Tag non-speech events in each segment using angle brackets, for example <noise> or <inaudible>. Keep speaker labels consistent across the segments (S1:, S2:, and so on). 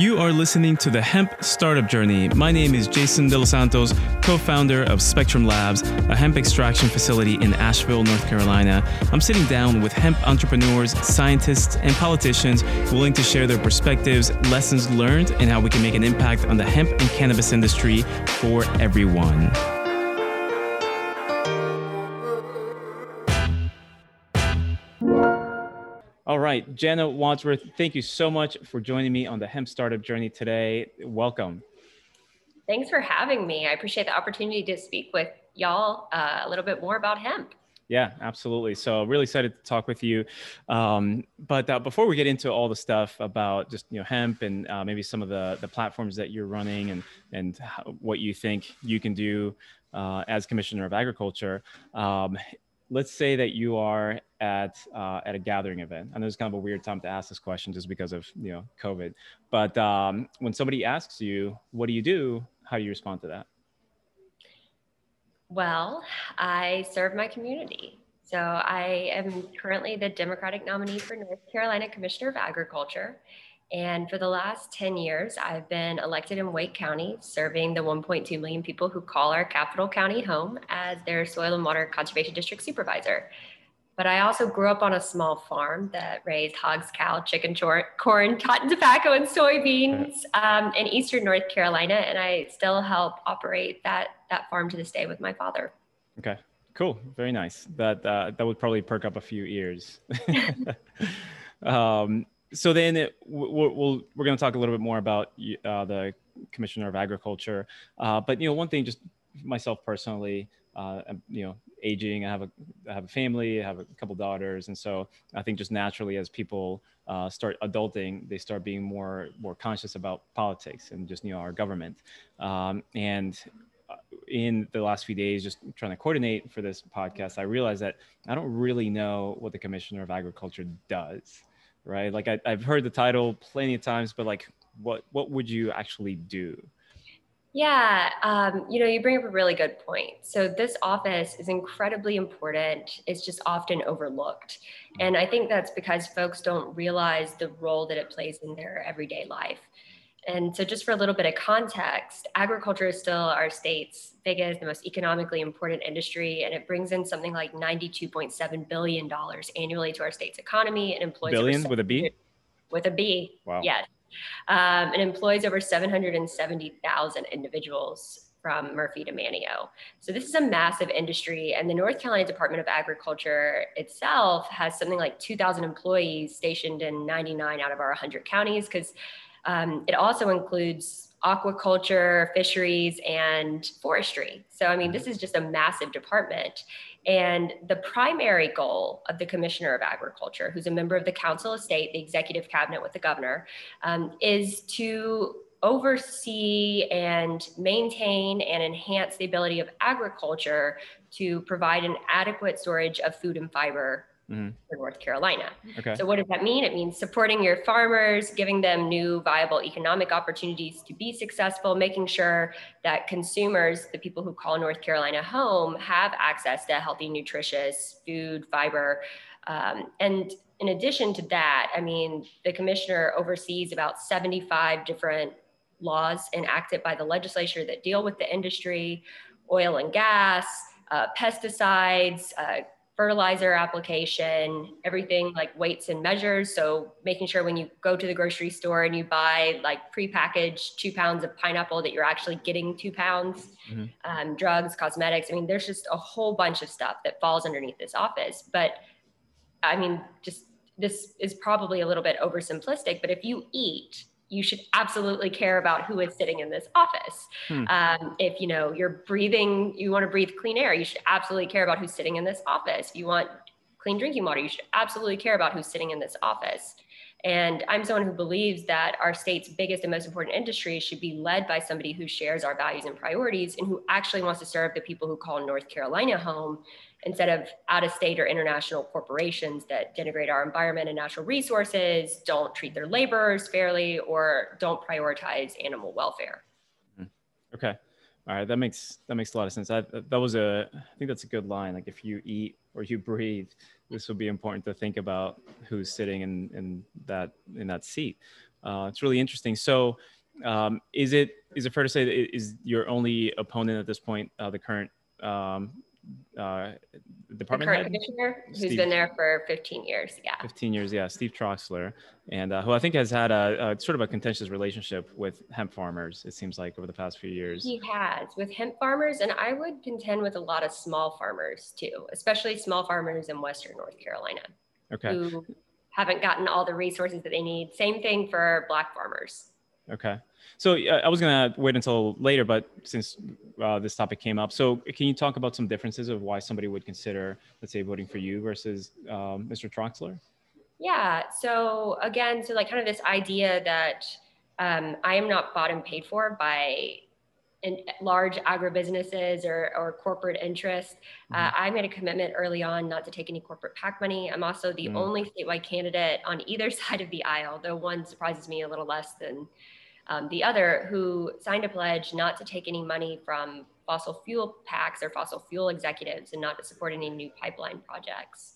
S1: You are listening to the Hemp Startup Journey. My name is Jason De Los Santos, co founder of Spectrum Labs, a hemp extraction facility in Asheville, North Carolina. I'm sitting down with hemp entrepreneurs, scientists, and politicians willing to share their perspectives, lessons learned, and how we can make an impact on the hemp and cannabis industry for everyone. Right, Jenna Wadsworth, thank you so much for joining me on the hemp startup journey today. Welcome.
S2: Thanks for having me. I appreciate the opportunity to speak with y'all uh, a little bit more about hemp.
S1: Yeah, absolutely. So really excited to talk with you. Um, but uh, before we get into all the stuff about just you know hemp and uh, maybe some of the the platforms that you're running and and how, what you think you can do uh, as Commissioner of Agriculture, um, let's say that you are at uh, at a gathering event. I know it's kind of a weird time to ask this question just because of you know COVID. But um, when somebody asks you, "What do you do?" How do you respond to that?
S2: Well, I serve my community. So I am currently the Democratic nominee for North Carolina Commissioner of Agriculture. And for the last 10 years, I've been elected in Wake County, serving the 1.2 million people who call our capital county home as their soil and water conservation district supervisor. But I also grew up on a small farm that raised hogs, cow, chicken, corn, cotton, tobacco, and soybeans um, in eastern North Carolina. And I still help operate that, that farm to this day with my father.
S1: Okay, cool. Very nice. That, uh, that would probably perk up a few ears. <laughs> <laughs> um, so then it, we'll, we'll, we're going to talk a little bit more about uh, the commissioner of agriculture. Uh, but you know one thing just myself personally uh, you know aging i have a i have a family i have a couple daughters. And so i think just naturally as people uh, start adulting they start being more more conscious about politics and just you know our government. Um, and uh, in the last few days just trying to coordinate for this podcast i realized that i don't really know what the commissioner of agriculture does right? Like I, I've heard the title plenty of times, but like, what what would you actually do?
S2: Yeah, um, you know, you bring up a really good point. So this office is incredibly important. It's just often overlooked, and I think that's because folks don't realize the role that it plays in their everyday life. And so, just for a little bit of context, agriculture is still our state's biggest, the most economically important industry, and it brings in something like $92.7 billion annually to our state's economy and employs
S1: billion with a B?
S2: With a B,
S1: wow.
S2: yes. Um, and employs over 770,000 individuals from Murphy to Manteo. So this is a massive industry, and the North Carolina Department of Agriculture itself has something like 2,000 employees stationed in 99 out of our 100 counties because um, it also includes aquaculture, fisheries, and forestry. So, I mean, this is just a massive department. And the primary goal of the Commissioner of Agriculture, who's a member of the Council of State, the executive cabinet with the governor, um, is to oversee and maintain and enhance the ability of agriculture to provide an adequate storage of food and fiber mm-hmm. for North Carolina. Okay. So what does that mean? It means supporting your farmers, giving them new viable economic opportunities to be successful, making sure that consumers, the people who call North Carolina home, have access to healthy, nutritious food, fiber. Um, and in addition to that, I mean, the commissioner oversees about 75 different laws enacted by the legislature that deal with the industry, oil and gas, uh, pesticides, uh, fertilizer application, everything like weights and measures. So making sure when you go to the grocery store and you buy like prepackaged two pounds of pineapple that you're actually getting two pounds, mm-hmm. um, drugs, cosmetics. I mean, there's just a whole bunch of stuff that falls underneath this office. But I mean, just this is probably a little bit oversimplistic, but if you eat you should absolutely care about who is sitting in this office. Hmm. Um, if you know you're breathing, you want to breathe clean air, you should absolutely care about who's sitting in this office. If you want clean drinking water, you should absolutely care about who's sitting in this office. And I'm someone who believes that our state's biggest and most important industry should be led by somebody who shares our values and priorities and who actually wants to serve the people who call North Carolina home instead of out of state or international corporations that denigrate our environment and natural resources, don't treat their laborers fairly, or don't prioritize animal welfare.
S1: Mm-hmm. Okay. All right, that makes that makes a lot of sense. That that was a I think that's a good line. Like if you eat or you breathe, this will be important to think about who's sitting in in that in that seat. Uh, it's really interesting. So, um, is it is it fair to say that is your only opponent at this point uh, the current um, uh, department head?
S2: commissioner who's
S1: Steve.
S2: been there for 15 years. Yeah.
S1: 15 years, yeah, Steve Troxler, and uh, who I think has had a, a sort of a contentious relationship with hemp farmers. It seems like over the past few years.
S2: He has with hemp farmers, and I would contend with a lot of small farmers too, especially small farmers in Western North Carolina
S1: Okay.
S2: who haven't gotten all the resources that they need. Same thing for Black farmers.
S1: Okay. So uh, I was gonna wait until later, but since uh, this topic came up, so can you talk about some differences of why somebody would consider, let's say, voting for you versus um, Mr. Troxler?
S2: Yeah. So again, so like kind of this idea that um, I am not bought and paid for by in large agribusinesses or, or corporate interests. Uh, I made a commitment early on not to take any corporate PAC money. I'm also the
S1: Mm.
S2: only statewide candidate on either <laughs> side of the aisle, though one surprises me a little less than um, the other, who signed a pledge not to take any money from fossil fuel PACs or fossil fuel executives and not to support any new pipeline projects.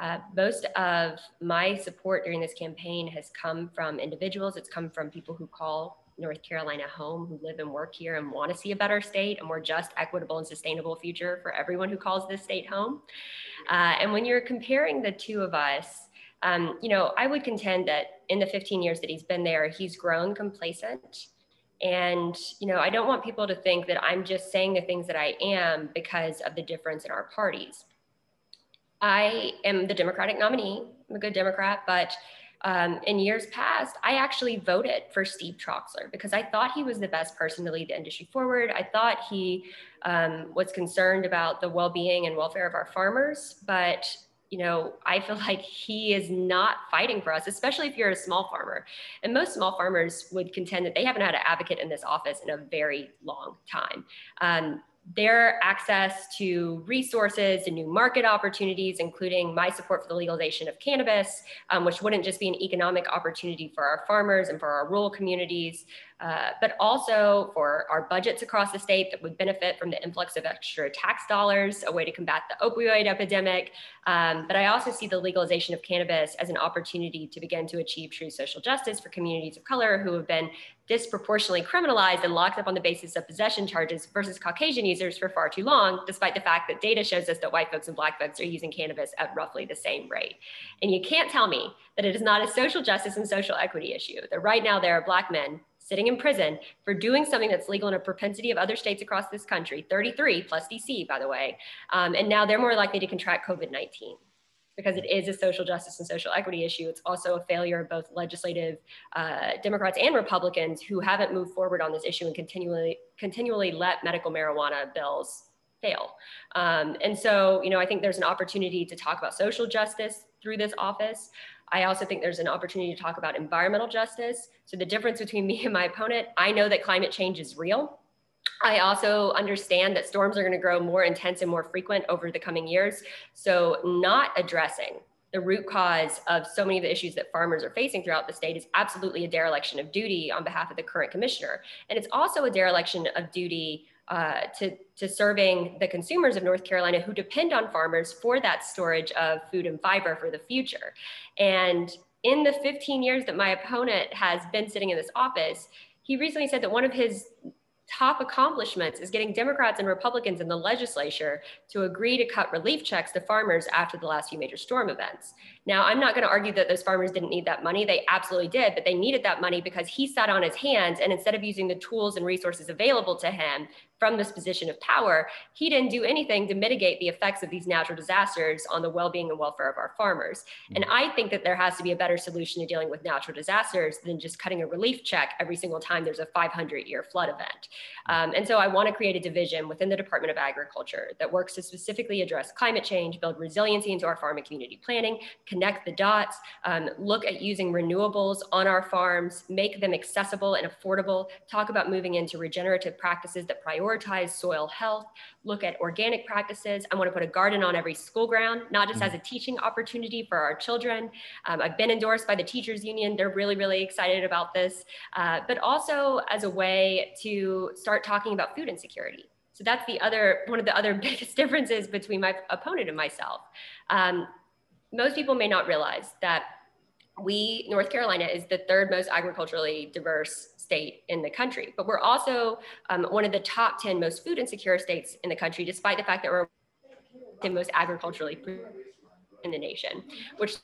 S2: Uh, most of my support during this campaign has come from individuals. It's come from people who call North Carolina home, who live and work here and want to see a better state, a more just, equitable, and sustainable future for everyone who calls this state home. Uh, and when you're comparing the two of us, um, you know, I would contend that in the 15 years that he's been there, he's grown complacent. And, you know, I don't want people to think that I'm just saying the things that I am because of the difference in our parties. I am the Democratic nominee. I'm a good Democrat, but um, in years past, I actually voted for Steve Troxler because I thought he was the best person to lead the industry forward. I thought he um, was concerned about the well-being and welfare of our farmers, but you know, I feel like he is not fighting for us, especially if you're a small farmer. And most small farmers would contend that they haven't had an advocate in this office in a very long time. Um, their access to resources and new market opportunities, including my support for the legalization of cannabis, um, which wouldn't just be an economic opportunity for our farmers and for our rural communities, uh, but also for our budgets across the state that would benefit from the influx of extra tax dollars, a way to combat the opioid epidemic. Um, but I also see the legalization of cannabis as an opportunity to begin to achieve true social justice for communities of color who have been disproportionately criminalized and locked up on the basis of possession charges versus Caucasian users for far too long, despite the fact that data shows us that white folks and black folks are using cannabis at roughly the same rate. And you can't tell me that it is not a social justice and social equity issue, that right now there are black men sitting in prison for doing something that's legal in a propensity of other states across this country, 33 plus DC, by the way. Um, and now they're more likely to contract COVID 19 because it is a social justice and social equity issue. It's also a failure of both legislative uh, Democrats and Republicans who haven't moved forward on this issue and continually continually let medical marijuana bills fail. Um, and so, you know, I think there's an opportunity to talk about social justice through this office. I also think there's an opportunity to talk about environmental justice. So the difference between me and my opponent, I know that climate change is real. I also understand that storms are going to grow more intense and more frequent over the coming years. So, not addressing the root cause of so many of the issues that farmers are facing throughout the state is absolutely a dereliction of duty on behalf of the current commissioner. And it's also a dereliction of duty uh, to, to serving the consumers of North Carolina who depend on farmers for that storage of food and fiber for the future. And in the 15 years that my opponent has been sitting in this office, he recently said that one of his top accomplishments is getting Democrats and Republicans in the legislature to agree to cut relief checks to farmers after the last few major storm events. Now, I'm not going to argue that those farmers didn't need that money. They absolutely did, but they needed that money because he sat on his hands and instead of using the tools and resources available to him from this position of power, he didn't do anything to mitigate the effects of these natural disasters on the well-being and welfare of our farmers. And I think that there has to be a better solution to dealing with natural disasters than just cutting a relief check every single time there's a 500-year flood event. Um, and so I want to create a division within the Department of Agriculture that works to specifically address climate change, build resiliency into our farm and community planning, connect the dots, um, look at using renewables on our farms, make them accessible and affordable, talk about moving into regenerative practices that prioritize soil health, look at organic practices. I want to put a garden on every school ground, not just as a teaching opportunity for our children. Um, I've been endorsed by the teachers union. They're really, really excited about this, uh, but also as a way to start talking about food insecurity. So that's the other, one of the other <laughs> biggest differences between my opponent and myself. Um, most people may not realize that we, North Carolina, is the third most agriculturally diverse state in the country, but we're also um, one of the top 10 most food insecure states in the country, despite the fact that we're the most agriculturally in the nation, which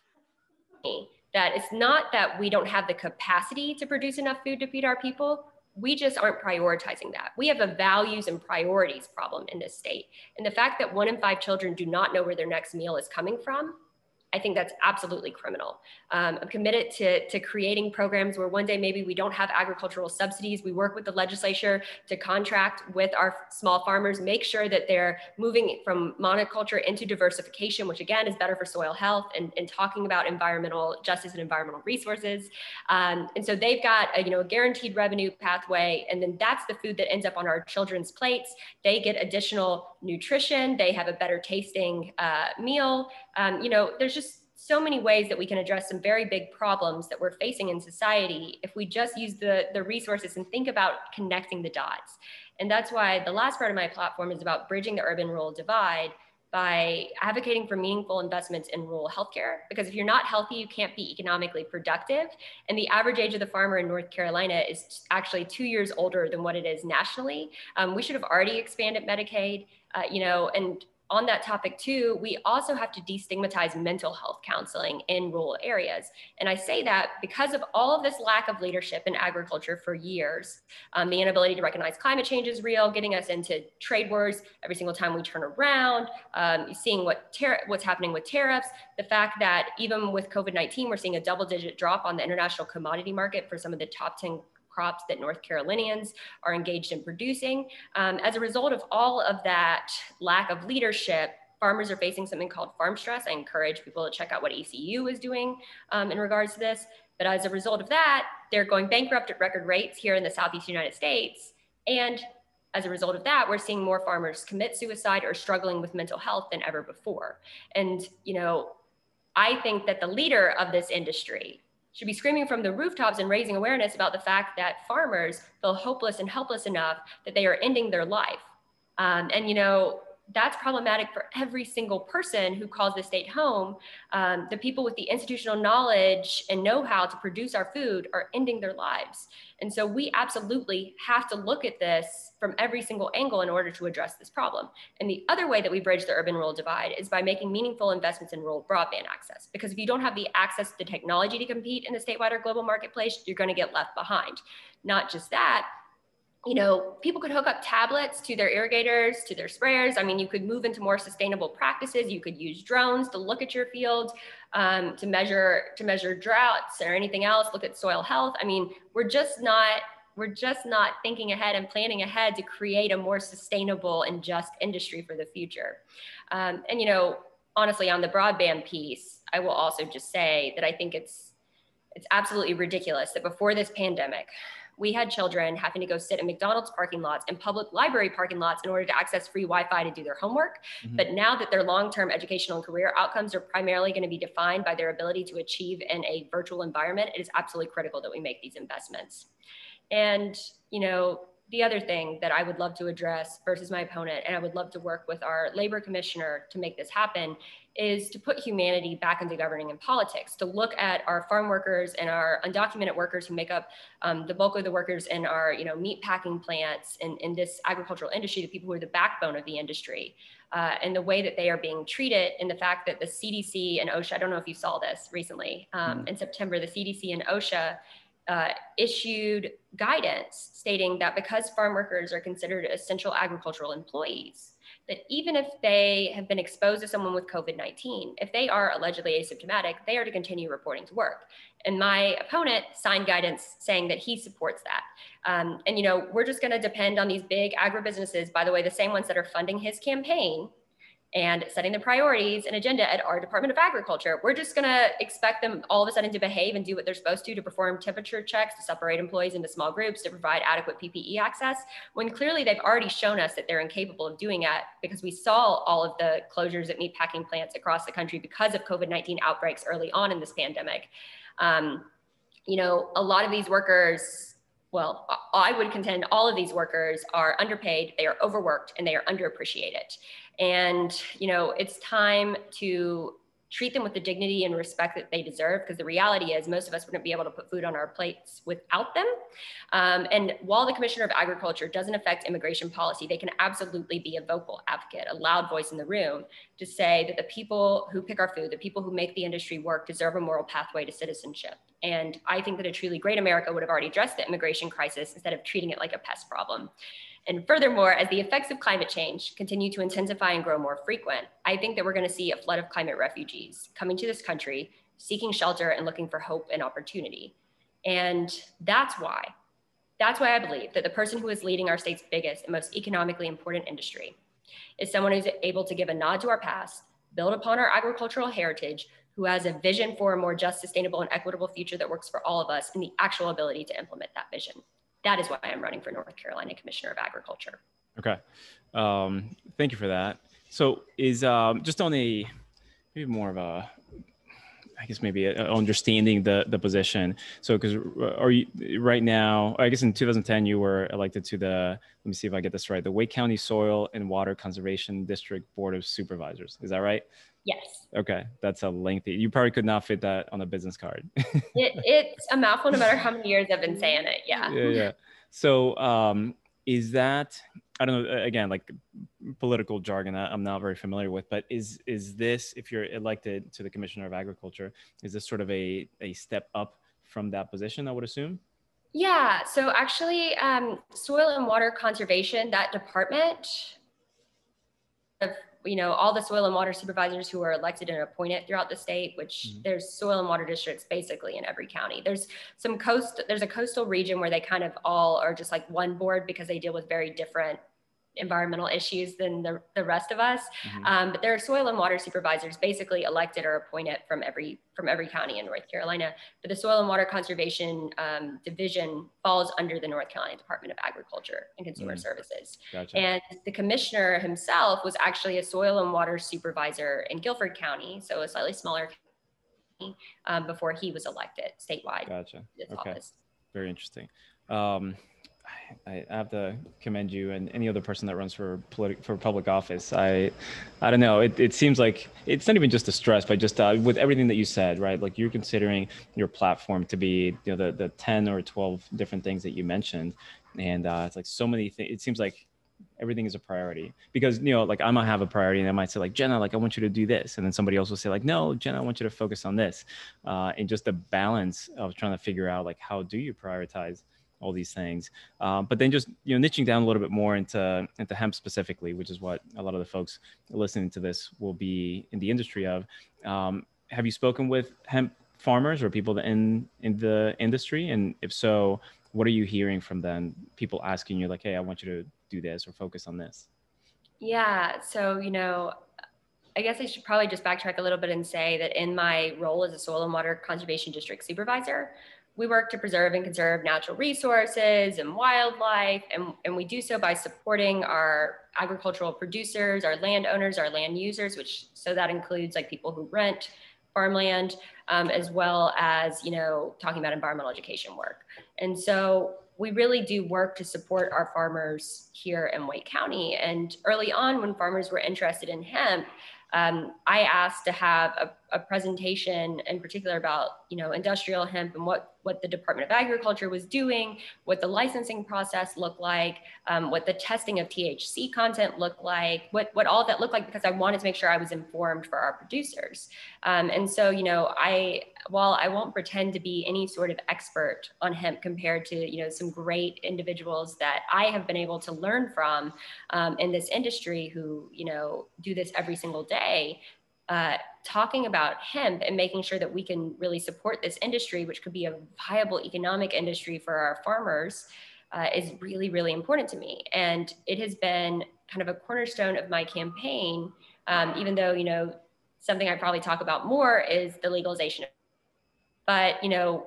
S2: that it's not that we don't have the capacity to produce enough food to feed our people. We just aren't prioritizing that. We have a values and priorities problem in this state. And the fact that one in five children do not know where their next meal is coming from I think that's absolutely criminal. Um, I'm committed to, to creating programs where one day maybe we don't have agricultural subsidies. We work with the legislature to contract with our small farmers, make sure that they're moving from monoculture into diversification, which again is better for soil health and, and talking about environmental justice and environmental resources. Um, and so they've got a, you know, a guaranteed revenue pathway, and then that's the food that ends up on our children's plates. They get additional nutrition. They have a better tasting uh, meal. Um, you know, there's just so many ways that we can address some very big problems that we're facing in society if we just use the, the resources and think about connecting the dots. And that's why the last part of my platform is about bridging the urban rural divide by advocating for meaningful investments in rural healthcare. Because if you're not healthy, you can't be economically productive. And the average age of the farmer in North Carolina is actually two years older than what it is nationally. Um, we should have already expanded Medicaid, uh, you know, and on that topic too, we also have to destigmatize mental health counseling in rural areas. And I say that because of all of this lack of leadership in agriculture for years, um, the inability to recognize climate change is real, getting us into trade wars every single time we turn around, um, seeing what what's happening with tariffs, the fact that even with COVID-19, we're seeing a double digit drop on the international commodity market for some of the top 10 crops that North Carolinians are engaged in producing. Um, as a result of all of that lack of leadership, farmers are facing something called farm stress. I encourage people to check out what ECU is doing um, in regards to this. But as a result of that, they're going bankrupt at record rates here in the Southeast United States. And as a result of that, we're seeing more farmers commit suicide or struggling with mental health than ever before. And, you know, I think that the leader of this industry, should be screaming from the rooftops and raising awareness about the fact that farmers feel hopeless and helpless enough that they are ending their life. Um, and, you know, that's problematic for every single person who calls the state home. Um, the people with the institutional knowledge and know how to produce our food are ending their lives. And so we absolutely have to look at this from every single angle in order to address this problem. And the other way that we bridge the urban rural divide is by making meaningful investments in rural broadband access. Because if you don't have the access to the technology to compete in the statewide or global marketplace, you're going to get left behind. Not just that, you know, people could hook up tablets to their irrigators, to their sprayers. I mean, you could move into more sustainable practices. You could use drones to look at your field, um, to measure to measure droughts or anything else. Look at soil health. I mean, we're just not we're just not thinking ahead and planning ahead to create a more sustainable and just industry for the future. Um, and you know, honestly, on the broadband piece, I will also just say that I think it's it's absolutely ridiculous that before this pandemic, we had children having to go sit in McDonald's parking lots and public library parking lots in order to access free Wi-Fi to do their homework. Mm-hmm. But now that their long-term educational and career outcomes are primarily going to be defined by their ability to achieve in a virtual environment, it is absolutely critical that we make these investments. And, you know, the other thing that I would love to address versus my opponent, and I would love to work with our labor commissioner to make this happen, is to put humanity back into governing and politics, to look at our farm workers and our undocumented workers who make up um, the bulk of the workers in our you know, meat packing plants and in this agricultural industry, the people who are the backbone of the industry, uh, and the way that they are being treated, and the fact that the CDC and OSHA, I don't know if you saw this recently, um, mm-hmm. in September, the CDC and OSHA uh, issued guidance stating that because farm workers are considered essential agricultural employees, that even if they have been exposed to someone with COVID 19, if they are allegedly asymptomatic, they are to continue reporting to work. And my opponent signed guidance saying that he supports that. Um, and, you know, we're just going to depend on these big agribusinesses, by the way, the same ones that are funding his campaign and setting the priorities and agenda at our Department of Agriculture. We're just going to expect them all of a sudden to behave and do what they're supposed to to perform temperature checks, to separate employees into small groups, to provide adequate PPE access, when clearly they've already shown us that they're incapable of doing that because we saw all of the closures at meatpacking plants across the country because of COVID 19 outbreaks early on in this pandemic. Um, you know, a lot of these workers well, I would contend all of these workers are underpaid, they are overworked, and they are underappreciated. And, you know, it's time to treat them with the dignity and respect that they deserve because the reality is most of us wouldn't be able to put food on our plates without them. Um, and while the commissioner of agriculture doesn't affect immigration policy they can absolutely be a vocal advocate a loud voice in the room to say that the people who pick our food the people who make the industry work deserve a moral pathway to citizenship. And i think that a truly great america would have already addressed the immigration crisis instead of treating it like a pest problem and furthermore, as the effects of climate change continue to intensify and grow more frequent, I think that we're going to see a flood of climate refugees coming to this country, seeking shelter and looking for hope and opportunity. And that's why, that's why I believe that the person who is leading our state's biggest and most economically important industry is someone who's able to give a nod to our past, build upon our agricultural heritage, who has a vision for a more just, sustainable, and equitable future that works for all of us, and the actual ability to implement that vision that is why I'm running for North Carolina Commissioner of Agriculture.
S1: Okay. Um, thank you for that. So is um, just on a maybe more of a I guess maybe understanding the the position. So because uh, are you right now? I guess in 2010 you were elected to the. Let me see if I get this right. The Wake County Soil and Water Conservation District Board of Supervisors. Is that right?
S2: Yes.
S1: Okay, that's a lengthy. You probably could not fit that on a business card. <laughs>
S2: it, it's a mouthful, no matter how many years I've been saying it. Yeah.
S1: Yeah, yeah. So, um, is that I don't know again like political jargon that I'm not very familiar with, but is is this if you're elected to the Commissioner of Agriculture, is this sort of a a step up from that position? I would assume.
S2: Yeah. So actually, um, soil and water conservation, that department of you know all the soil and water supervisors who are elected and appointed throughout the state which mm-hmm. there's soil and water districts basically in every county there's some coast there's a coastal region where they kind of all are just like one board because they deal with very different environmental issues than the, the rest of us. Mm-hmm. Um, but there are soil and water supervisors basically elected or appointed from every from every county in North Carolina. But the Soil and Water Conservation um, Division falls under the North Carolina Department of Agriculture and Consumer mm-hmm. Services. Gotcha. And the commissioner himself was actually a soil and water supervisor in Guilford County, so a slightly smaller county, um, before he was elected statewide.
S1: Gotcha. okay. Office. Very interesting. Um, I have to commend you and any other person that runs for politi- for public office. I, I don't know. It, it seems like it's not even just a stress, but just uh, with everything that you said, right? Like you're considering your platform to be, you know, the the ten or twelve different things that you mentioned, and uh, it's like so many things. It seems like everything is a priority because you know, like I might have a priority, and I might say like Jenna, like I want you to do this, and then somebody else will say like, no, Jenna, I want you to focus on this, uh, and just the balance of trying to figure out like how do you prioritize all these things. Um, but then just you know niching down a little bit more into into hemp specifically, which is what a lot of the folks listening to this will be in the industry of. Um, have you spoken with hemp farmers or people in in the industry? And if so, what are you hearing from them? People asking you like, "Hey, I want you to do this or focus on this."
S2: Yeah. So you know. I guess I should probably just backtrack a little bit and say that in my role as a soil and water conservation district supervisor, we work to preserve and conserve natural resources and wildlife, and, and we do so by supporting our agricultural producers, our landowners, our land users, which so that includes like people who rent farmland, um, as well as you know talking about environmental education work. And so we really do work to support our farmers here in Wake County. And early on, when farmers were interested in hemp, um, I asked to have a, a, presentation in particular about you know industrial hemp and what what the Department of Agriculture was doing, what the licensing process looked like, um, what the testing of THC content looked like, what what all that looked like because I wanted to make sure I was informed for our producers. Um, and so you know I while I won't pretend to be any sort of expert on hemp compared to you know some great individuals that I have been able to learn from um, in this industry who you know do this every single day uh, talking about hemp and making sure that we can really support this industry, which could be a viable economic industry for our farmers, uh, is really, really important to me. And it has been kind of a cornerstone of my campaign, um, even though, you know, something I probably talk about more is the legalization. But, you know,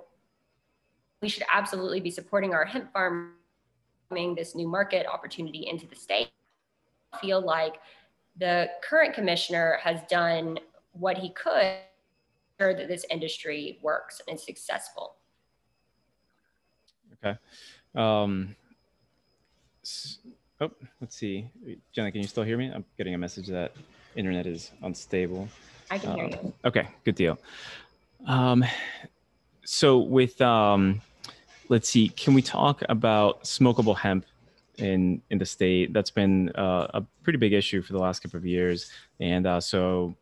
S2: we should absolutely be supporting our hemp farming, this new market opportunity into the state. I feel like the current commissioner has done what he could ensure that this industry works and is successful.
S1: Okay. Um, Oh, let's see. Jenna, can you still hear me? I'm getting a message that internet is unstable.
S2: I can hear
S1: Um,
S2: you.
S1: Okay, good deal. Um, so with um, let's see, can we talk about smokable hemp in in the state? That's been uh, a pretty big issue for the last couple of years, and uh, so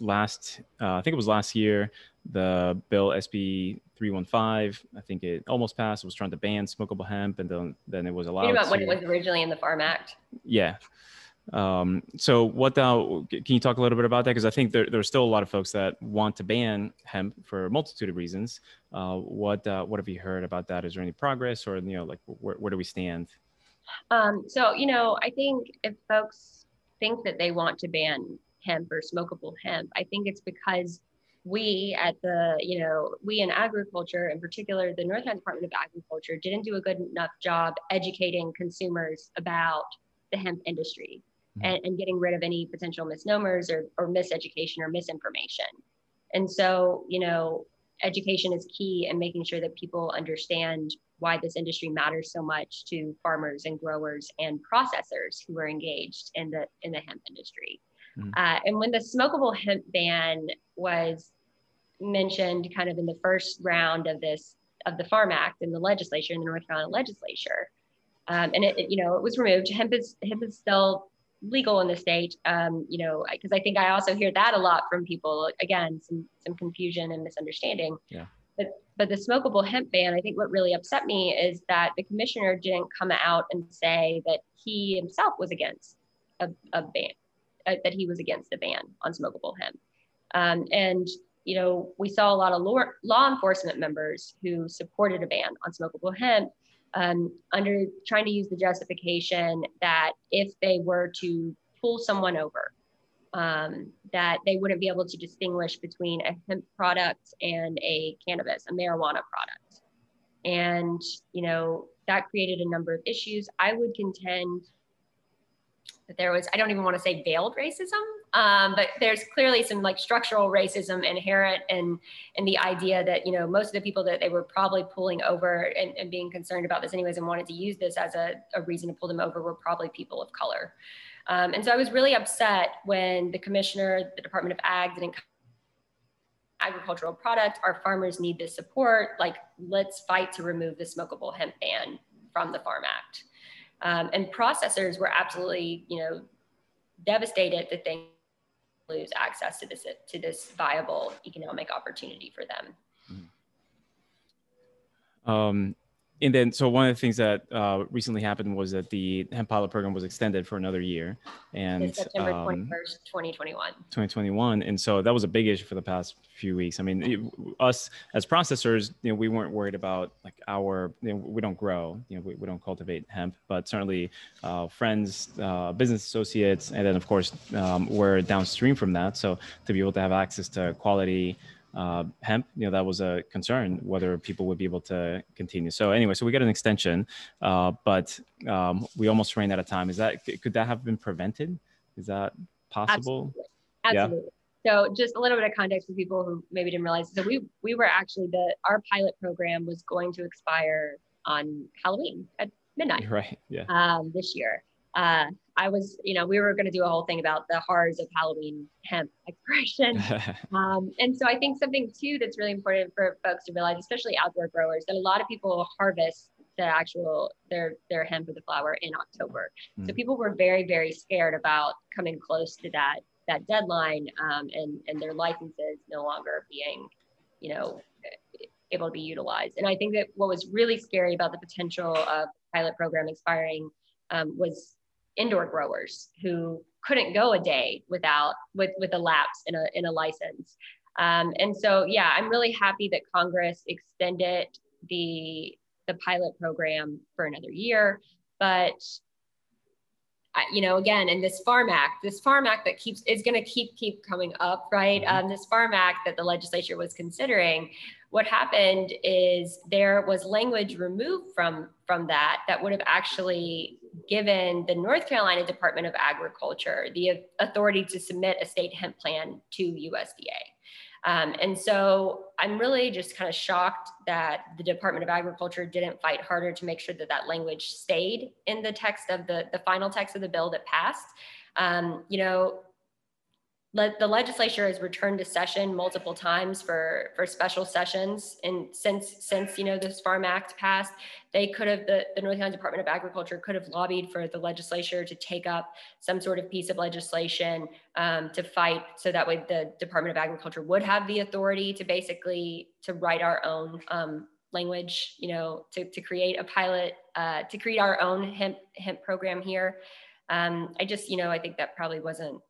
S1: last uh, I think it was last year, the bill SB 315, I think it almost passed. It was trying to ban smokable hemp, and then then it was allowed.
S2: Know about when it was originally in the Farm Act?
S1: yeah. Um, so what uh, can you talk a little bit about that? Because I think there, there's still a lot of folks that want to ban hemp for a multitude of reasons. Uh, what uh, what have you heard about that? Is there any progress, or you know, like where, where do we stand?
S2: Um, so, you know, I think if folks think that they want to ban hemp or smokable hemp, I think it's because we at the, you know, we in agriculture, in particular, the North Carolina Department of Agriculture, didn't do a good enough job educating consumers about the hemp industry
S1: Mhm.
S2: and, and getting rid of any potential misnomers or, or miseducation or misinformation. And so, you know, education is key in making sure that people understand why this industry matters so much to farmers and growers and processors who are engaged in the in the hemp industry.
S1: Mhm.
S2: Uh, and when the smokable hemp ban was mentioned, kind of in the first round of this of the Farm Act in the legislature in the North Carolina legislature, um, and it, it, you know it was removed. Hemp is hemp is still legal in the state. Um, you know because I think I also hear that a lot from people. Again, some some confusion and misunderstanding.
S1: Yeah.
S2: But the smokable hemp ban, I think what really upset me is that the commissioner didn't come out and say that he himself was against a, a ban, uh, that he was against the ban on smokable hemp. Um, and you know, we saw a lot of law, law enforcement members who supported a ban on smokable hemp um, under trying to use the justification that if they were to pull someone over, um, that they wouldn't be able to distinguish between a hemp product and a cannabis, a marijuana product. And, you know, that created a number of issues. I would contend that there was, I don't even want to say veiled racism, um, but there's clearly some like structural racism inherent in, in the idea that, you know, most of the people that they were probably pulling over and, and being concerned about this anyways and wanted to use this as a, a reason to pull them over were probably people of color. Um, and so I was really upset when the commissioner, the Department of Ag didn't agricultural product. Our farmers need this support. Like, let's fight to remove the smokable hemp ban from the Farm Act. Um, and processors were absolutely, you know, devastated that they lose access to this to this viable economic opportunity for them.
S1: Um, and then, so one of the things that uh, recently happened was that the hemp pilot program was extended for another year, and
S2: It's September
S1: um,
S2: 21st, 2021.
S1: 2021 and so that was a big issue for the past few weeks. I mean it, us as processors you know we weren't worried about like our you know, we don't grow you know we, we don't cultivate hemp but certainly uh, friends uh, business associates and then of course um, we're downstream from that. So to be able to have access to quality uh, hemp, you know, that was a concern whether people would be able to continue. So anyway, so we got an extension, uh, but um, we almost ran out of time. Is that could that have been prevented? Is that possible?
S2: Absolutely.
S1: Yeah.
S2: So just a little bit of context for people who maybe didn't realize. So we we were actually the our pilot program was going to expire on Halloween at midnight
S1: Right. Yeah.
S2: um, this year. Uh, I was, you know, we were going to do a whole thing about the horrors of Halloween hemp expression. <laughs> Um, and so I think something too that's really important for folks to realize, especially outdoor growers, that a lot of people harvest the actual their their hemp or the flower in October. So
S1: Mm.
S2: people were very very scared about coming close to that that deadline um, and and their licenses no longer being, you know, able to be utilized. And I think that what was really scary about the potential of pilot program expiring um, was indoor growers who couldn't go a day without with with a lapse in a in a license. Um, and so yeah, I'm really happy that Congress extended the the pilot program for another year, but you know, again, in this Farm Act, this Farm Act that keeps is going to keep keep coming up, right?
S1: Mhm.
S2: Um, this Farm Act that the legislature was considering, what happened is there was language removed from from that that would have actually given the North Carolina Department of Agriculture the authority to submit a state hemp plan to USDA. Um, and so I'm really just kind of shocked that the Department of Agriculture didn't fight harder to make sure that that language stayed in the text of the, the final text of the bill that passed. Um, you know, le- the legislature has returned to session multiple times for for special sessions. And since since you know this farm act passed they could have the, the north carolina department of agriculture could have lobbied for the legislature to take up some sort of piece of legislation um, to fight so that way the department of agriculture would have the authority to basically to write our own um, language you know to, to create a pilot uh, to create our own hemp hemp program here. Um, i just you know i think that probably wasn't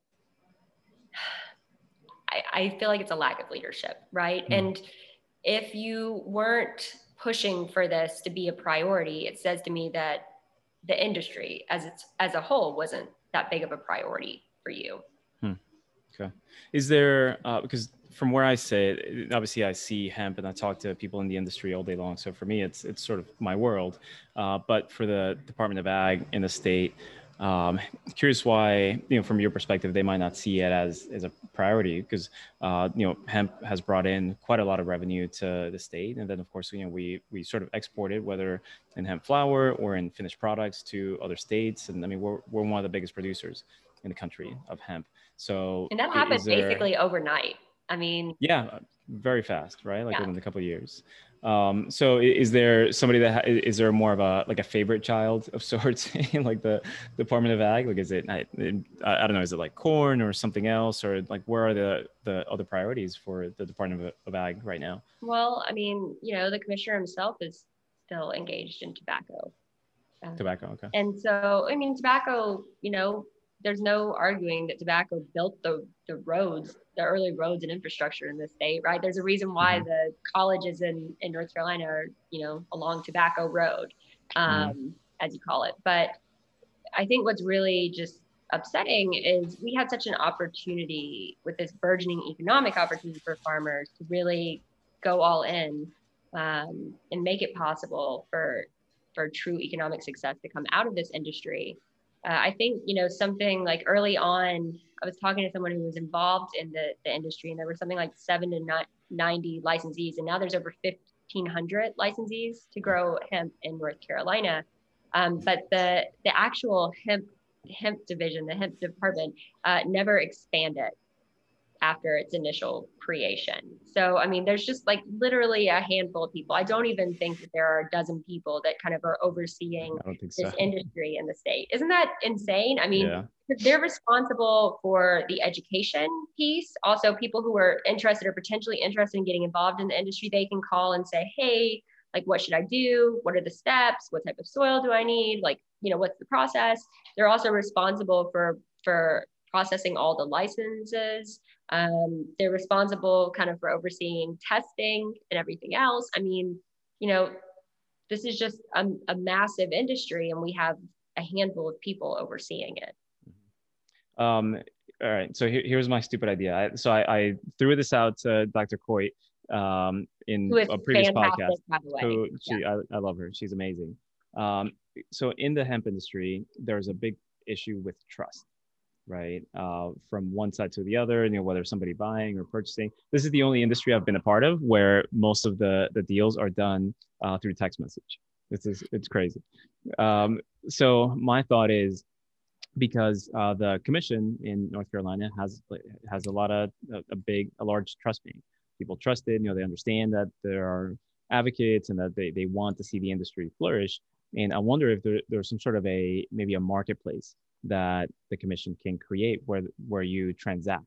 S2: I, I feel like it's a lack of leadership, right? Mm. And if you weren't pushing for this to be a priority, it says to me that the industry as it's as a whole wasn't that big of a priority for you.
S1: Hmm. Okay. Is there uh, because from where I sit, obviously I see hemp and I talk to people in the industry all day long. So for me, it's it's sort of my world. Uh, but for the Department of Ag in the state, um, curious why, you know, from your perspective, they might not see it as as a priority because, uh, you know, hemp has brought in quite a lot of revenue to the state, and then of course, you know, we we sort of exported whether in hemp flour or in finished products to other states, and I mean, we're we're one of the biggest producers in the country of hemp. So
S2: and that happened there, basically overnight. I mean,
S1: yeah, very fast, right? Like yeah. within a couple of years. Um, so is there somebody that ha- is there more of a like a favorite child of sorts <laughs> in like the Department of Ag? Like, is it I, I don't know, is it like corn or something else, or like where are the the other priorities for the Department of, of Ag right now?
S2: Well, I mean, you know, the commissioner himself is still engaged in tobacco.
S1: Um, tobacco, okay.
S2: And so, I mean, tobacco, you know, there's no arguing that tobacco built the, the roads, the early roads and infrastructure in the state, right? There's a reason why mm-hmm. the colleges in, in North Carolina are, you know, along Tobacco Road, um, mm-hmm. as you call it. But I think what's really just upsetting is we had such an opportunity with this burgeoning economic opportunity for farmers to really go all in um, and make it possible for for true economic success to come out of this industry uh, I think, you know, something like early on, I was talking to someone who was involved in the, the industry, and there were something like seven to 90 licensees, and now there's over 1,500 licensees to grow hemp in North Carolina. Um, but the the actual hemp hemp division, the hemp department, uh, never expanded after its initial creation. So, I mean, there's just like literally a handful of people. I don't even think that there are a dozen people that kind of are overseeing this so. industry in the state. Isn't that insane? I mean, yeah. they're responsible for the education piece. Also, people who are interested or potentially interested in getting involved in the industry, they can call and say, hey, like, what should I do? What are the steps? What type of soil do I need? Like, you know, what's the process? They're also responsible for for processing all the licenses. Um, they're responsible kind of for overseeing testing and everything else. I mean, you know, this is just a, a massive industry and we have a handful of people overseeing it.
S1: Um, all right. So here, here's my stupid idea. I, so I, I, threw this out to Dr. Coit um, in a previous podcast. Who she, yeah. I, I love her. She's amazing. Um, so in the hemp industry, there's a big issue with trust right? Uh, from one side to the other, you know, whether somebody buying or purchasing. This is the only industry I've been a part of where most of the the deals are done uh, through text message. This is it's crazy. Um, so my thought is because uh, the commission in North Carolina has has a lot of a, a big a large trust bank. People trust it. You know, they understand that there are advocates and that they, they want to see the industry flourish. And I wonder if there, there's some sort of a maybe a marketplace that the commission can create where where you transact.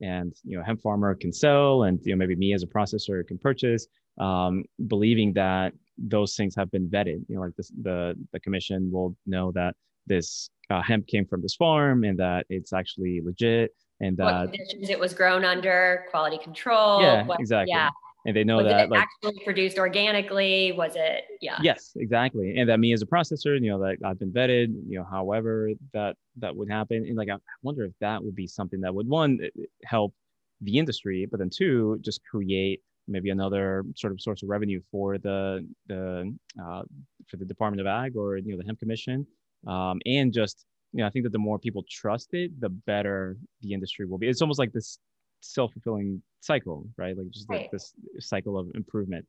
S1: And you know hemp farmer can sell and you know maybe me as a processor can purchase um, believing that those things have been vetted. You know like this, the the commission will know that this uh, hemp came from this farm and that it's actually legit and that
S2: what conditions it was grown under quality control
S1: yeah what, exactly. yeah and they know
S2: was
S1: that
S2: it like actually produced organically? Was it yeah.
S1: Yes exactly. And that me as a processor you know that i've been vetted you know however that that would happen. And like i wonder if that would be something that would one help the industry but then two just create maybe another sort of source of revenue for the the uh, for the department of ag or you know the hemp commission. Um, and just you know i think that the more people trust it the better the industry will be. It's almost like this self-fulfilling cycle, right? Like just right. this cycle of improvement.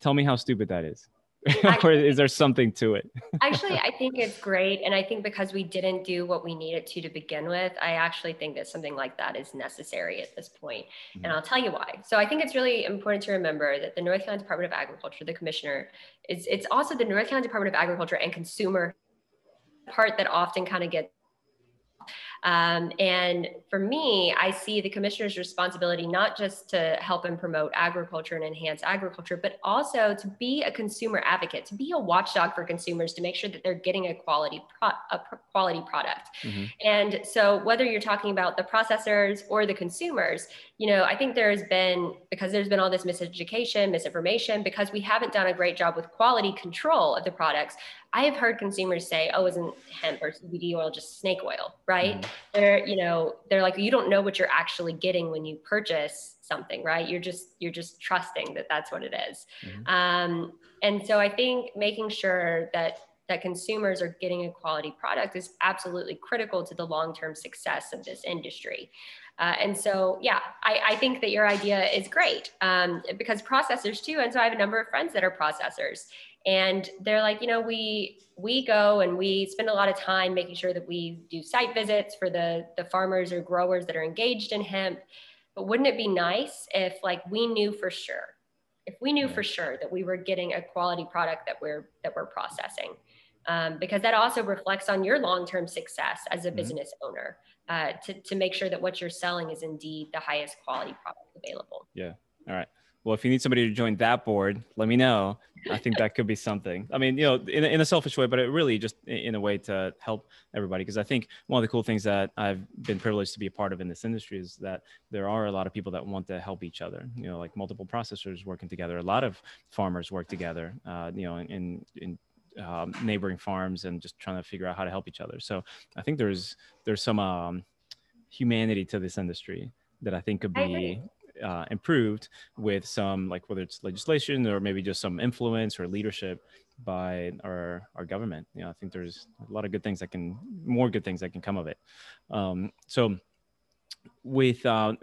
S1: Tell me how stupid that is. <laughs> or is there something to it? <laughs>
S2: actually, I think it's great. And I think because we didn't do what we needed to to begin with, I actually think that something like that is necessary at this point. Mm-hmm. And I'll tell you why. So I think it's really important to remember that the North Carolina Department of Agriculture, the commissioner, is it's also the North Carolina Department of Agriculture and consumer part that often kind of gets um, and for me, I see the commissioner's responsibility not just to help and promote agriculture and enhance agriculture, but also to be a consumer advocate, to be a watchdog for consumers, to make sure that they're getting a quality pro- a quality product. Mm-hmm. And so, whether you're talking about the processors or the consumers, you know, I think there has been because there's been all this miseducation, misinformation, because we haven't done a great job with quality control of the products. I have heard consumers say, "Oh, isn't hemp or CBD oil just snake oil?" Right? Mm-hmm. They're, you know, they're like, you don't know what you're actually getting when you purchase something, right? You're just you're just trusting that that's what it is. Mm-hmm. Um, and so I think making sure that that consumers are getting a quality product is absolutely critical to the long-term success of this industry. Uh, and so, yeah, I, I, think that your idea is great um, because processors too. And so I have a number of friends that are processors, and they're like you know we we go and we spend a lot of time making sure that we do site visits for the the farmers or growers that are engaged in hemp but wouldn't it be nice if like we knew for sure if we knew for sure that we were getting a quality product that we're that we're processing um, because that also reflects on your long-term success as a mm-hmm. business owner uh, to, to make sure that what you're selling is indeed the highest quality product available
S1: yeah all right well, if you need somebody to join that board, let me know. I think that could be something. I mean, you know, in, in a selfish way, but it really just in a way to help everybody. Because I think one of the cool things that I've been privileged to be a part of in this industry is that there are a lot of people that want to help each other. You know, like multiple processors working together. A lot of farmers work together. Uh, you know, in in um, neighboring farms and just trying to figure out how to help each other. So I think there's there's some um, humanity to this industry that I think could be uh, improved with some like whether it's legislation or maybe just some influence or leadership by our our government. You know, I think there's a lot of good things that can more good things that can come of it. Um, so with uh,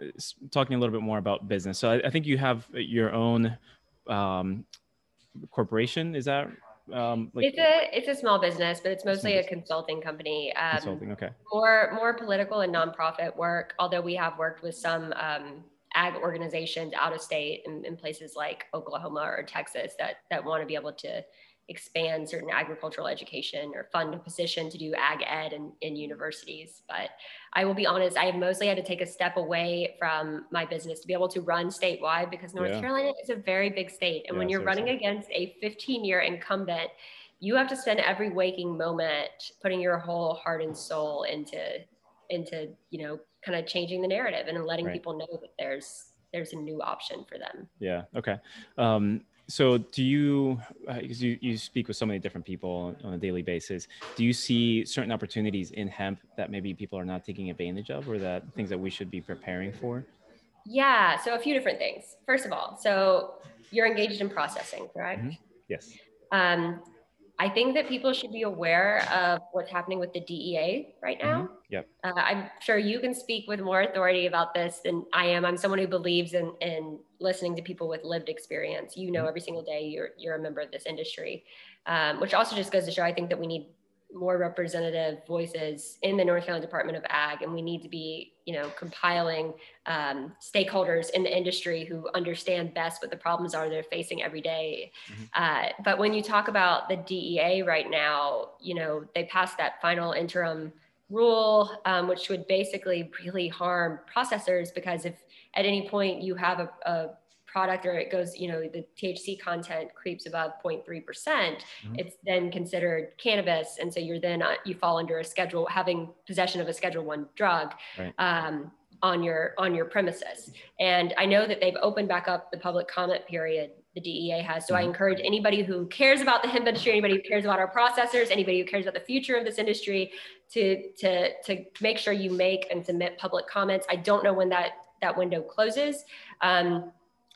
S1: talking a little bit more about business, so I, I think you have your own um, corporation. Is that
S2: um, like, it's a it's a small business, but it's mostly a consulting company.
S1: Um, consulting, okay.
S2: More more political and nonprofit work. Although we have worked with some um, ag organizations out of state in, in places like Oklahoma or Texas that that want to be able to expand certain agricultural education or fund a position to do ag ed in, in universities. But I will be honest, I have mostly had to take a step away from my business to be able to run statewide because North yeah. Carolina is a very big state. And yeah, when you're running against a 15 year incumbent, you have to spend every waking moment putting your whole heart and soul into into you know kind of changing the narrative and letting right. people know that there's there's a new option for them
S1: yeah okay um, so do you because uh, you, you speak with so many different people on a daily basis do you see certain opportunities in hemp that maybe people are not taking advantage of or that things that we should be preparing for?
S2: Yeah so a few different things. First of all so you're engaged in processing correct? Mm-hmm.
S1: yes.
S2: Um, I think that people should be aware of what's happening with the DEA right now. Mm-hmm.
S1: Yep.
S2: Uh, I'm sure you can speak with more authority about this than I am. I'm someone who believes in, in listening to people with lived experience. You know, mm-hmm. every single day you're, you're a member of this industry, um, which also just goes to show I think that we need more representative voices in the North Carolina Department of Ag, and we need to be, you know, compiling um, stakeholders in the industry who understand best what the problems are they're facing every day. Mm-hmm. Uh, but when you talk about the DEA right now, you know, they passed that final interim rule, um, which would basically really harm processors because if at any point you have a, a product or it goes, you know, the THC content creeps above 0.3%, percent mm hmm it's then considered cannabis. And so you're then, uh, you fall under a schedule, having possession of a schedule one drug. Right. Um, on your on your premises and i know that they've opened back up the public comment period the DEA has. So I mm-hmm. encourage anybody who cares about the hemp industry, anybody who cares about our processors, anybody who cares about the future of this industry, to to to make sure you make and submit public comments. I don't know when that that window closes. Um,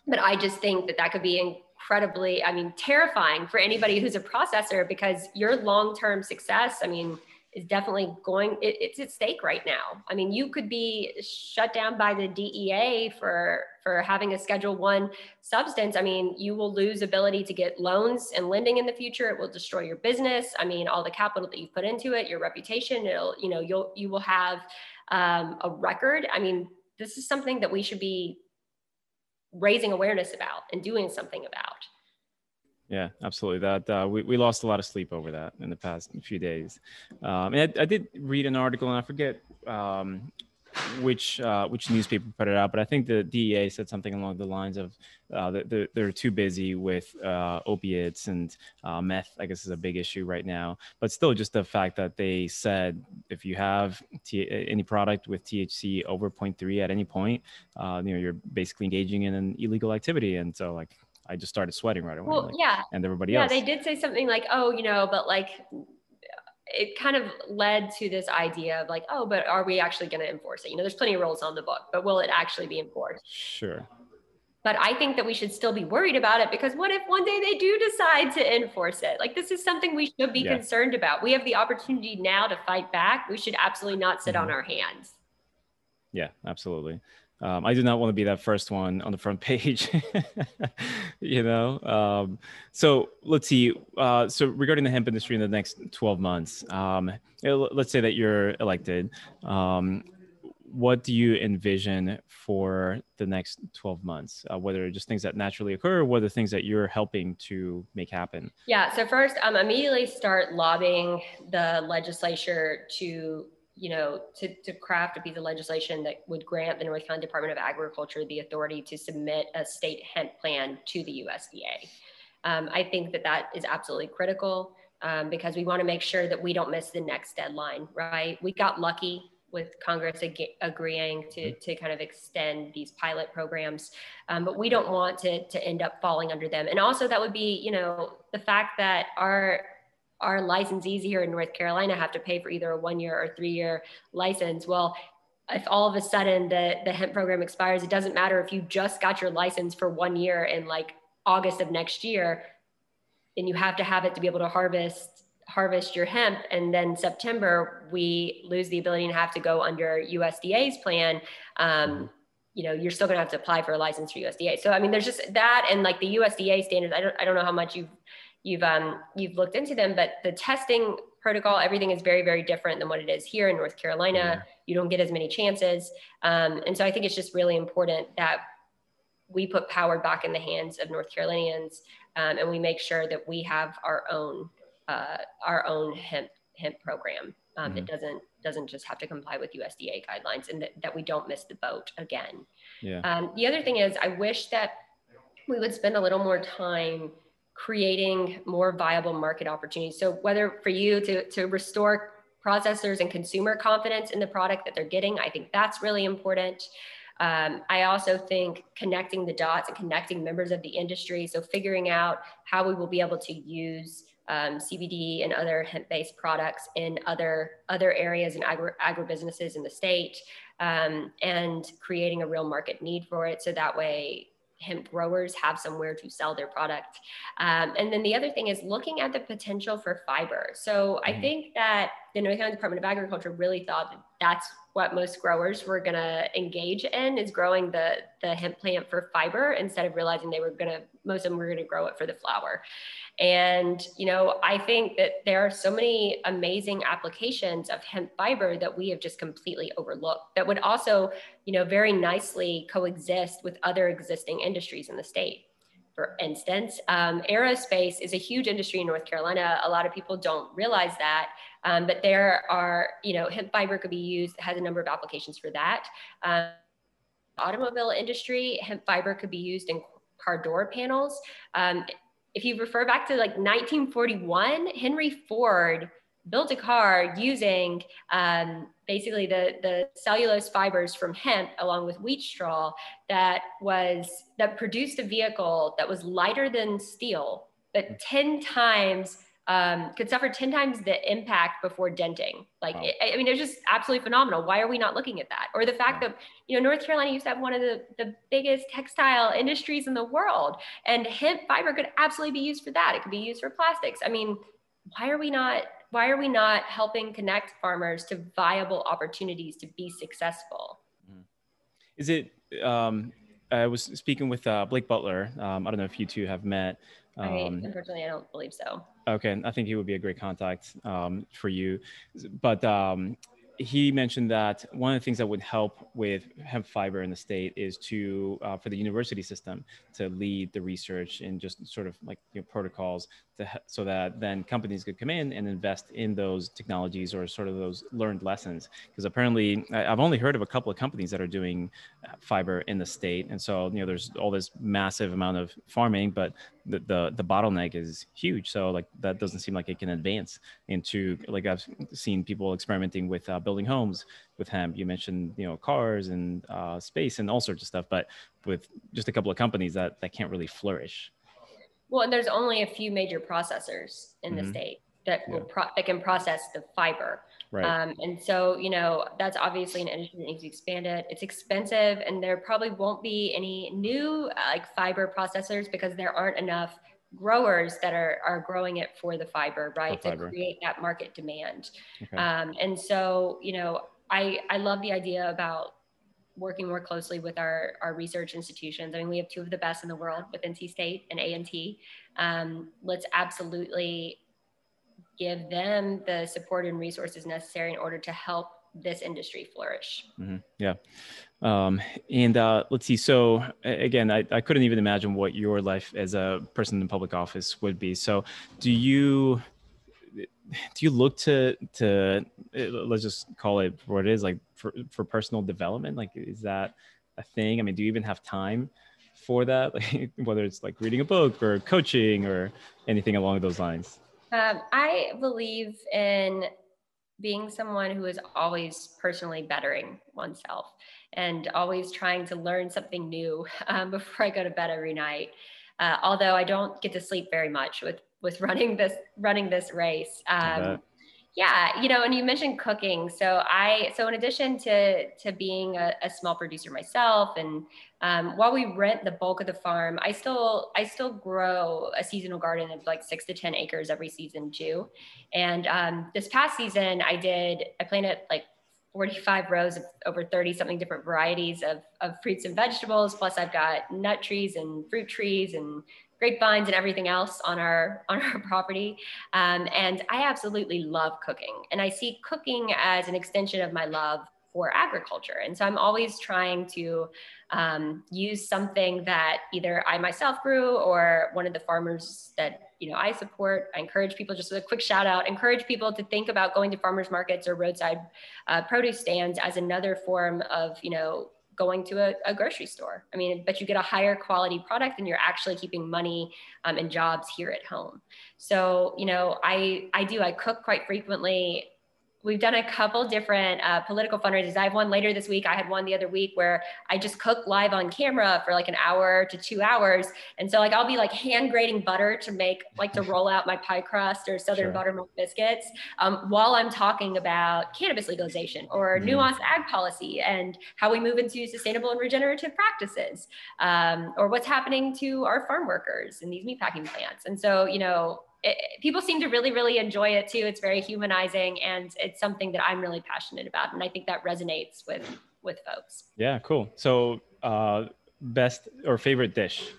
S2: but I just think that that could be incredibly, I mean, terrifying for anybody who's a processor because your long term success, I mean, is definitely going it, it's at stake right now. I mean you could be shut down by the dea for for having a schedule one substance. I mean you will lose ability to get loans and lending in the future. It will destroy your business. I mean all the capital that you've put into it your reputation it'll you know you'll you will have um, a record. I mean this is something that we should be raising awareness about and doing something about
S1: yeah, absolutely. That uh, we we lost a lot of sleep over that in the past few days. Um, and I, I, did read an article, and I forget um, which uh, which newspaper put it out, but I think the DEA said something along the lines of uh, they're, they're too busy with uh, opiates and uh, meth. I guess is a big issue right now. But still, just the fact that they said if you have T- any product with THC over 0.3 at any point, uh, you know you're basically engaging in an illegal activity, and so like I just started sweating right away.
S2: Well,
S1: like,
S2: yeah.
S1: And everybody
S2: yeah,
S1: else.
S2: Yeah, they did say something like, oh, you know, but like it kind of led to this idea of like, oh, but are we actually going to enforce it? You know, there's plenty of rules on the book, but will it actually be enforced?
S1: Sure.
S2: But I think that we should still be worried about it because what if one day they do decide to enforce it? Like, this is something we should be yeah. concerned about. We have the opportunity now to fight back. We should absolutely not sit mm-hmm. on our hands.
S1: Yeah, absolutely. Um, I do not want to be that first one on the front <laughs> page, you know. Um, so let's see. Uh, so regarding the hemp industry in the next 12 months, um, let's say that you're elected. What do you envision for the next 12 months? Uh, whether just things that naturally occur, or whether things that you're helping to make happen?
S2: Yeah. So first, um, immediately start lobbying the legislature to you know, to, to craft a piece of legislation that would grant the North Carolina Department of Agriculture the authority to submit a state hemp plan to the USDA. Um, I think that that is absolutely critical um, because we want to make sure that we don't miss the next deadline, right? We got lucky with Congress ag- agreeing to, mm-hmm. to kind of extend these pilot programs, um, but we don't want to, to end up falling under them. And also that would be, you know, the fact that our our licensees here in North Carolina have to pay for either a one year or three year license. Well, if all of a sudden the, the hemp program expires, it doesn't matter if you just got your license for one year in like August of next year, and you have to have it to be able to harvest harvest your hemp and then september we lose the ability and have to go under usda's plan um, you know you're still going to have to apply for a license for usda so i mean there's just that and like the usda standards i don't, I don't know how much you've you've um, you've looked into them, but the testing protocol, everything is very, very different than what it is here in North Carolina. Yeah. You don't get as many chances. Um, and so I think it's just really important that we put power back in the hands of North Carolinians um, and we make sure that we have our own uh, our own hemp hemp program um, mm-hmm. that doesn't doesn't just have to comply with USDA guidelines and that, that we don't miss the boat again. Yeah. Um, the other thing is I wish that we would spend a little more time creating more viable market opportunities. So whether for you to, to restore processors and consumer confidence in the product that they're getting, I think that's really important. Um, I also think connecting the dots and connecting members of the industry. So figuring out how we will be able to use um, CBD and other hemp-based products in other other areas and agri- agribusinesses in the state, um, and creating a real market need for it. So that way, hemp growers have somewhere to sell their product. Um, and then the other thing is looking at the potential for fiber. So I mm-hmm. think that the North Carolina Department of Agriculture really thought that that's what most growers were going to engage in is growing the the hemp plant for fiber instead of realizing they were going to most of them were going to grow it for the flower and you know i think that there are so many amazing applications of hemp fiber that we have just completely overlooked that would also you know very nicely coexist with other existing industries in the state for instance. Um, aerospace is a huge industry in North Carolina. A lot of people don't realize that, um, but there are, you know, hemp fiber could be used, has a number of applications for that. Um, automobile industry, hemp fiber could be used in car door panels. Um, if you refer back to like 1941, Henry Ford built a car using um, basically the, the cellulose fibers from hemp along with wheat straw that was that produced a vehicle that was lighter than steel but 10 times um, could suffer 10 times the impact before denting like wow. it, i mean it's just absolutely phenomenal why are we not looking at that or the fact wow. that you know north carolina used to have one of the, the biggest textile industries in the world and hemp fiber could absolutely be used for that it could be used for plastics i mean why are we not why are we not helping connect farmers to viable opportunities to be successful? Mm-hmm.
S1: Is it? Um, I was speaking with uh, Blake Butler. Um, I don't know if you two have met.
S2: Um, I mean, unfortunately, I don't believe so.
S1: Okay, I think he would be a great contact um, for you. But um, he mentioned that one of the things that would help with hemp fiber in the state is to uh, for the university system to lead the research and just sort of like you know, protocols to, so that then companies could come in and invest in those technologies or sort of those learned lessons because apparently i've only heard of a couple of companies that are doing uh, fiber in the state and so you know there's all this massive amount of farming but the, the, the bottleneck is huge. So like that doesn't seem like it can advance into like I've seen people experimenting with uh, building homes with hemp. You mentioned you know cars and uh, space and all sorts of stuff, but with just a couple of companies that that can't really flourish.
S2: Well, and there's only a few major processors in mm-hmm. the state that will pro- that can process the fiber. Right. Um, and so, you know, that's obviously an industry that needs to expand it. It's expensive, and there probably won't be any new uh, like fiber processors because there aren't enough growers that are are growing it for the fiber, right, to create that market demand. Okay. Um, and so, you know, I I love the idea about working more closely with our, our research institutions. I mean, we have two of the best in the world with NC State and A&T. Um, let's absolutely give them the support and resources necessary in order to help this industry flourish.
S1: Mm-hmm. Yeah. Um, and uh, let's see. So again, I, I couldn't even imagine what your life as a person in public office would be. So do you do you look to to let's just call it what it is like for, for personal development? Like is that a thing? I mean, do you even have time for that? Like <laughs> whether it's like reading a book or coaching or anything along those lines?
S2: Um, I believe in being someone who is always personally bettering oneself and always trying to learn something new <laughs> um, before I go to bed every night. Uh, although I don't get to sleep very much with with running this running this race. Um, yeah, you know, and you mentioned cooking. So I, so in addition to to being a, a small producer myself, and um, while we rent the bulk of the farm, I still I still grow a seasonal garden of like six to ten acres every season too. And um, this past season, I did I planted like 45 rows of over 30 something different varieties of, of fruits and vegetables. Plus, I've got nut trees and fruit trees and grapevines and everything else on our <laughs> on our property. Um, and i absolutely love cooking and i see cooking as an extension of my love for agriculture. And so i'm always trying to um, use something that either i myself grew or one of the farmers that you know i support. I encourage people just with a quick shout out encourage people to think about going to farmers markets or roadside uh, produce stands as another form of you know going to a, a, grocery store. I mean, but you get a higher quality product and you're actually keeping money um, and jobs here at home. So, you know, I, I do, I cook quite frequently we've done a couple different uh, political fundraisers. I have one later this week. I had one the other week where I just cook live on camera for like an hour to two hours. And so like I'll be like hand grating butter to make like to roll out my pie crust or southern sure. buttermilk biscuits um, while I'm talking about cannabis legalization or mm. nuanced ag policy and how we move into sustainable and regenerative practices um, or what's happening to our farm workers in these meatpacking plants. And so, you know, it, people seem to really really enjoy it too. It's very humanizing and it's something that i'm really passionate about and i think that resonates with with folks.
S1: Yeah cool. So uh best or favorite dish?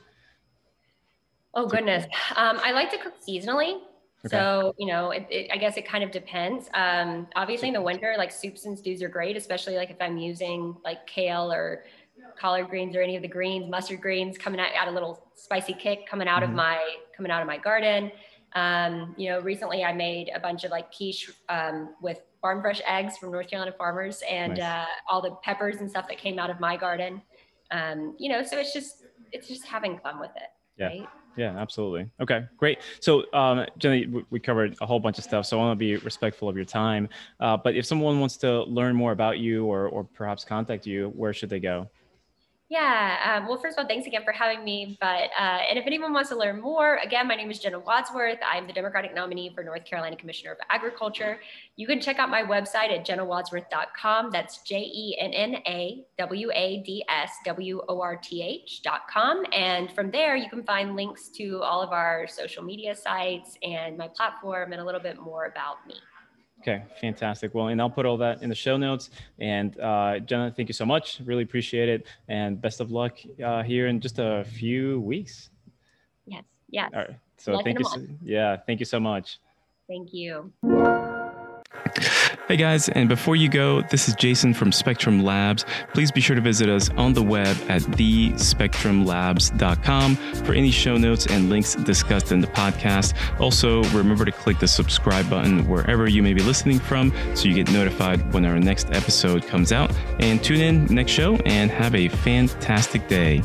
S2: Oh goodness. Um, i like to cook seasonally. Okay. so you know it, it, i guess it kind of depends. Um, obviously in the winter like soups and stews are great especially like if i'm using like kale or collard greens or any of the greens mustard greens coming out, out a little spicy kick coming out mm-hmm. of my coming out of my garden um, you know, recently I made a bunch of like quiche um, with farm fresh eggs from North Carolina farmers and nice. uh, all the peppers and stuff that came out of my garden. Um, you know, so it's just it's just having fun with it.
S1: Yeah.
S2: Right?
S1: Yeah, absolutely. Okay, great. So, um, Jenny, we covered a whole bunch of stuff, so I want to be respectful of your time. Uh, but if someone wants to learn more about you or, or perhaps contact you, where should they go?
S2: Yeah. Um, well, first of all, thanks again for having me. But uh, and if anyone wants to learn more, again, my name is Jenna Wadsworth. I'm the Democratic nominee for North Carolina Commissioner of Agriculture. You can check out my website at jennawadsworth.com. That's J E N N A W A D S W O R T H.com. And from there, you can find links to all of our social media sites and my platform and a little bit more about me.
S1: Okay, fantastic. Well, and I'll put all that in the show notes. And uh, Jenna, thank you so much. Really appreciate it. And best of luck uh, here in just a few weeks.
S2: Yes. Yes.
S1: All right. So thank you. So, yeah. Thank you so much.
S2: Thank you.
S1: Hey guys, and before you go, this is Jason from Spectrum Labs. Please be sure to visit us on the web at thespectrumlabs.com for any show notes and links discussed in the podcast. Also, remember to click the subscribe button wherever you may be listening from so you get notified when our next episode comes out. And tune in next show and have a fantastic day.